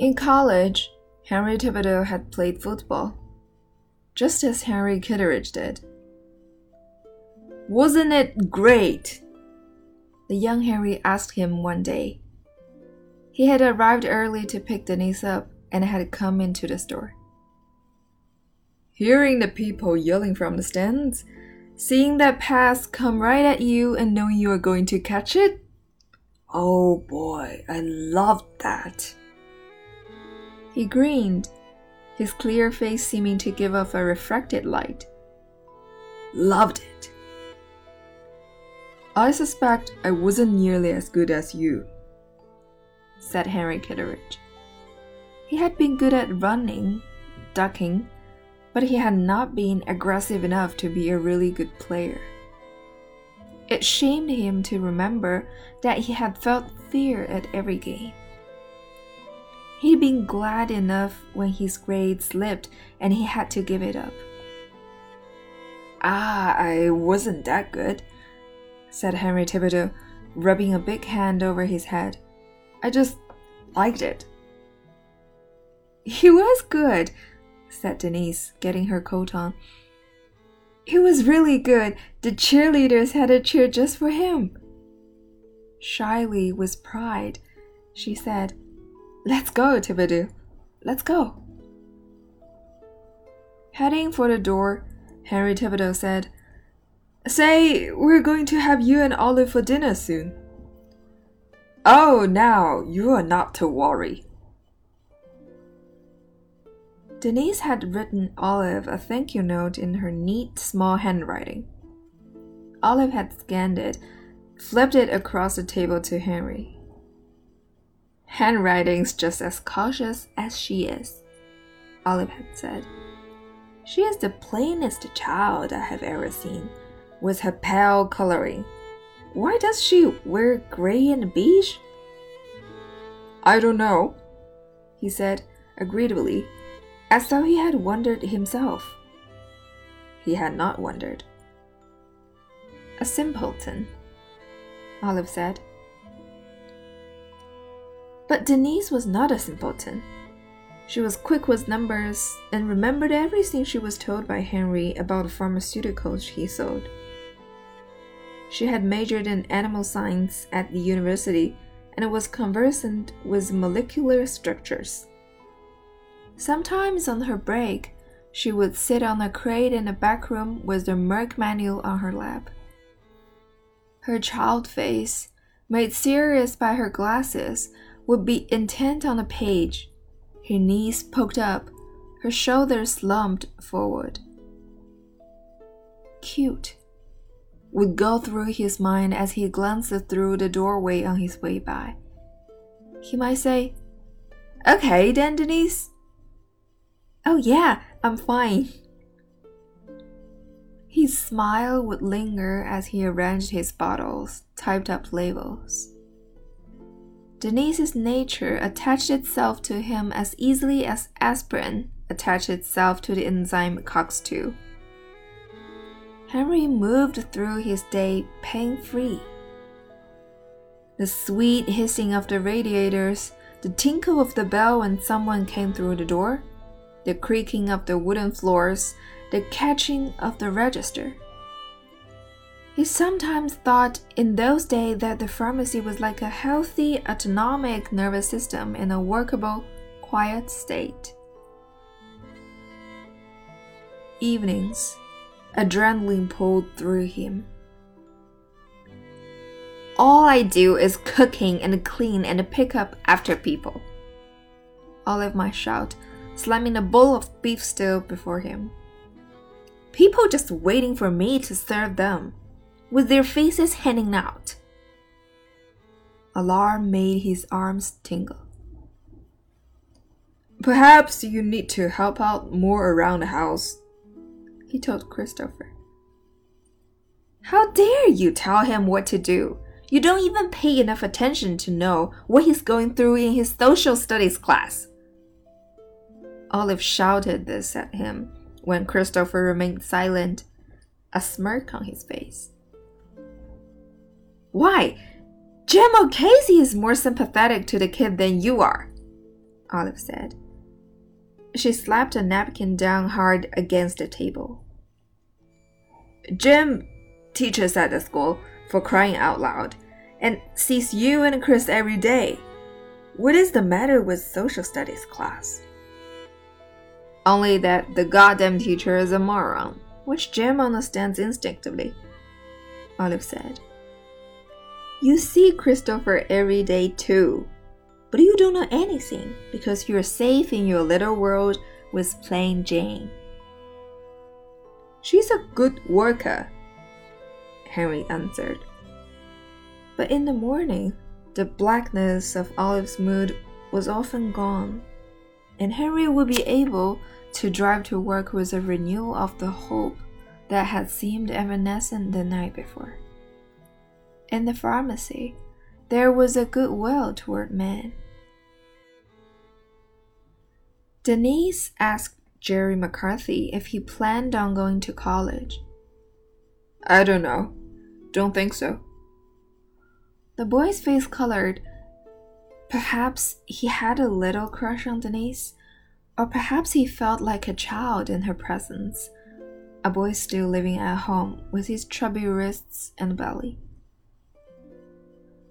In college, Henry Thibodeau had played football, just as Henry Kitteridge did. Wasn't it great? The young Henry asked him one day. He had arrived early to pick Denise up and had come into the store. Hearing the people yelling from the stands, seeing that pass come right at you and knowing you are going to catch it? Oh boy, I loved that. He grinned, his clear face seeming to give off a refracted light. Loved it. I suspect I wasn't nearly as good as you, said Henry Kitteridge. He had been good at running, ducking, but he had not been aggressive enough to be a really good player. It shamed him to remember that he had felt fear at every game. He'd been glad enough when his grade slipped and he had to give it up. Ah, I wasn't that good, said Henry Thibodeau, rubbing a big hand over his head. I just liked it. He was good, said Denise, getting her coat on. He was really good. The cheerleaders had a cheer just for him. Shyly, with pride, she said, Let's go, Thibodeau. Let's go. Heading for the door, Henry Thibodeau said, Say, we're going to have you and Olive for dinner soon. Oh, now, you are not to worry. Denise had written Olive a thank you note in her neat, small handwriting. Olive had scanned it, flipped it across the table to Henry. Handwriting's just as cautious as she is, Olive had said. She is the plainest child I have ever seen, with her pale coloring. Why does she wear gray and beige? I don't know, he said agreeably, as though he had wondered himself. He had not wondered. A simpleton, Olive said. But Denise was not a simpleton. She was quick with numbers and remembered everything she was told by Henry about the pharmaceuticals he sold. She had majored in animal science at the university and was conversant with molecular structures. Sometimes on her break, she would sit on a crate in the back room with the Merck manual on her lap. Her child face, made serious by her glasses, would be intent on a page, her knees poked up, her shoulders slumped forward. Cute would go through his mind as he glanced through the doorway on his way by. He might say, Okay, then, Denise. Oh, yeah, I'm fine. His smile would linger as he arranged his bottles, typed up labels. Denise's nature attached itself to him as easily as aspirin attached itself to the enzyme COX2. Henry moved through his day pain free. The sweet hissing of the radiators, the tinkle of the bell when someone came through the door, the creaking of the wooden floors, the catching of the register. He sometimes thought in those days that the pharmacy was like a healthy autonomic nervous system in a workable, quiet state. Evenings, adrenaline pulled through him. All I do is cooking and clean and pick up after people. Olive might shout, slamming a bowl of beef stew before him. People just waiting for me to serve them with their faces hanging out. Alarm made his arms tingle. Perhaps you need to help out more around the house, he told Christopher. How dare you tell him what to do? You don't even pay enough attention to know what he's going through in his social studies class. Olive shouted this at him when Christopher remained silent, a smirk on his face. Why? Jim O'Casey is more sympathetic to the kid than you are. Olive said. She slapped a napkin down hard against the table. Jim teaches at the school, for crying out loud, and sees you and Chris every day. What is the matter with social studies class? Only that the goddamn teacher is a moron, which Jim understands instinctively, Olive said. You see Christopher every day too, but you don't know anything because you're safe in your little world with plain Jane. She's a good worker, Henry answered. But in the morning, the blackness of Olive's mood was often gone, and Henry would be able to drive to work with a renewal of the hope that had seemed evanescent the night before. In the pharmacy, there was a goodwill toward men. Denise asked Jerry McCarthy if he planned on going to college. I don't know. Don't think so. The boy's face colored. Perhaps he had a little crush on Denise, or perhaps he felt like a child in her presence, a boy still living at home with his chubby wrists and belly.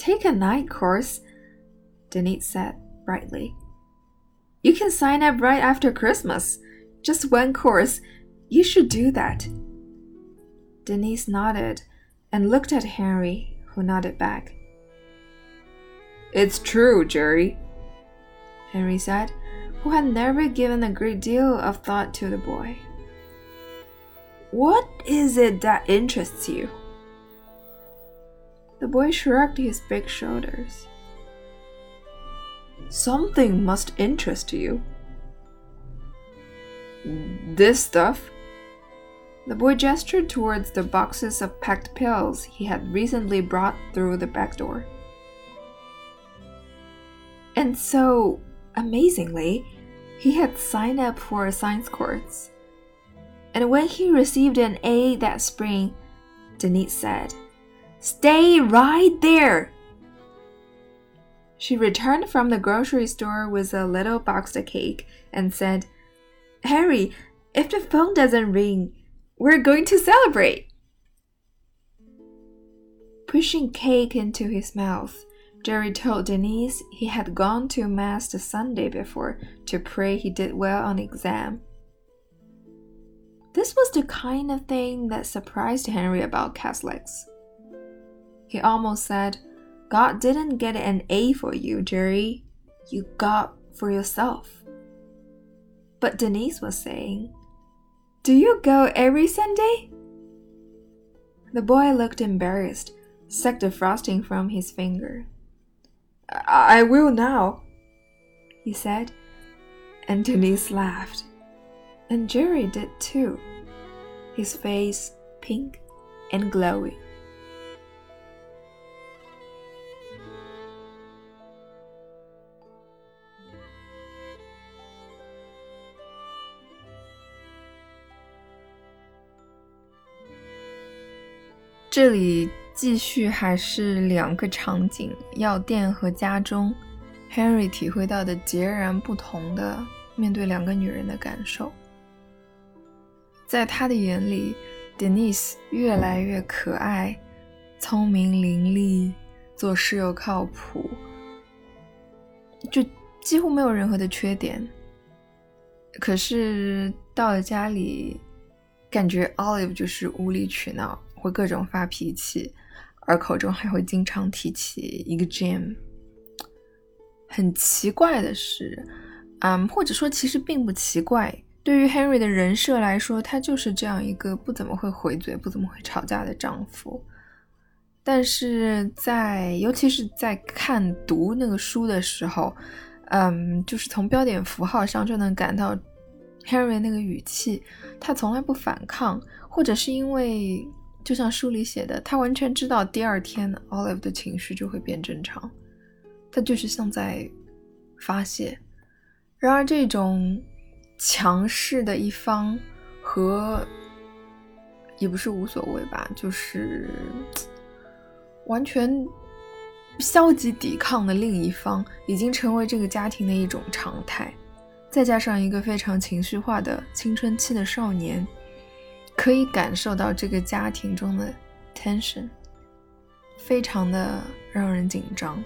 Take a night course, Denise said brightly. You can sign up right after Christmas. Just one course. You should do that. Denise nodded and looked at Henry, who nodded back. It's true, Jerry, Henry said, who had never given a great deal of thought to the boy. What is it that interests you? The boy shrugged his big shoulders. Something must interest you. This stuff? The boy gestured towards the boxes of packed pills he had recently brought through the back door. And so, amazingly, he had signed up for a science course. And when he received an A that spring, Denise said, Stay right there. She returned from the grocery store with a little box of cake and said, Harry, if the phone doesn't ring, we're going to celebrate. Pushing cake into his mouth, Jerry told Denise he had gone to Mass the Sunday before to pray he did well on the exam. This was the kind of thing that surprised Henry about Catholics. He almost said, God didn't get an A for you, Jerry. You got for yourself. But Denise was saying, Do you go every Sunday? The boy looked embarrassed, sucked the frosting from his finger. I will now, he said, and Denise laughed. And Jerry did too, his face pink and glowing. 这里继续还是两个场景：药店和家中。Henry 体会到的截然不同的面对两个女人的感受。在他的眼里，Denise 越来越可爱、聪明伶俐，做事又靠谱，就几乎没有任何的缺点。可是到了家里，感觉 Olive 就是无理取闹。会各种发脾气，而口中还会经常提起一个 Jim。很奇怪的是，嗯，或者说其实并不奇怪。对于 Henry 的人设来说，他就是这样一个不怎么会回嘴、不怎么会吵架的丈夫。但是在尤其是在看读那个书的时候，嗯，就是从标点符号上就能感到 Henry 那个语气，他从来不反抗，或者是因为。就像书里写的，他完全知道第二天 Olive 的情绪就会变正常，他就是像在发泄。然而，这种强势的一方和也不是无所谓吧，就是 完全消极抵抗的另一方已经成为这个家庭的一种常态，再加上一个非常情绪化的青春期的少年，可以感受到这个家庭中的 tension，非常的让人紧张。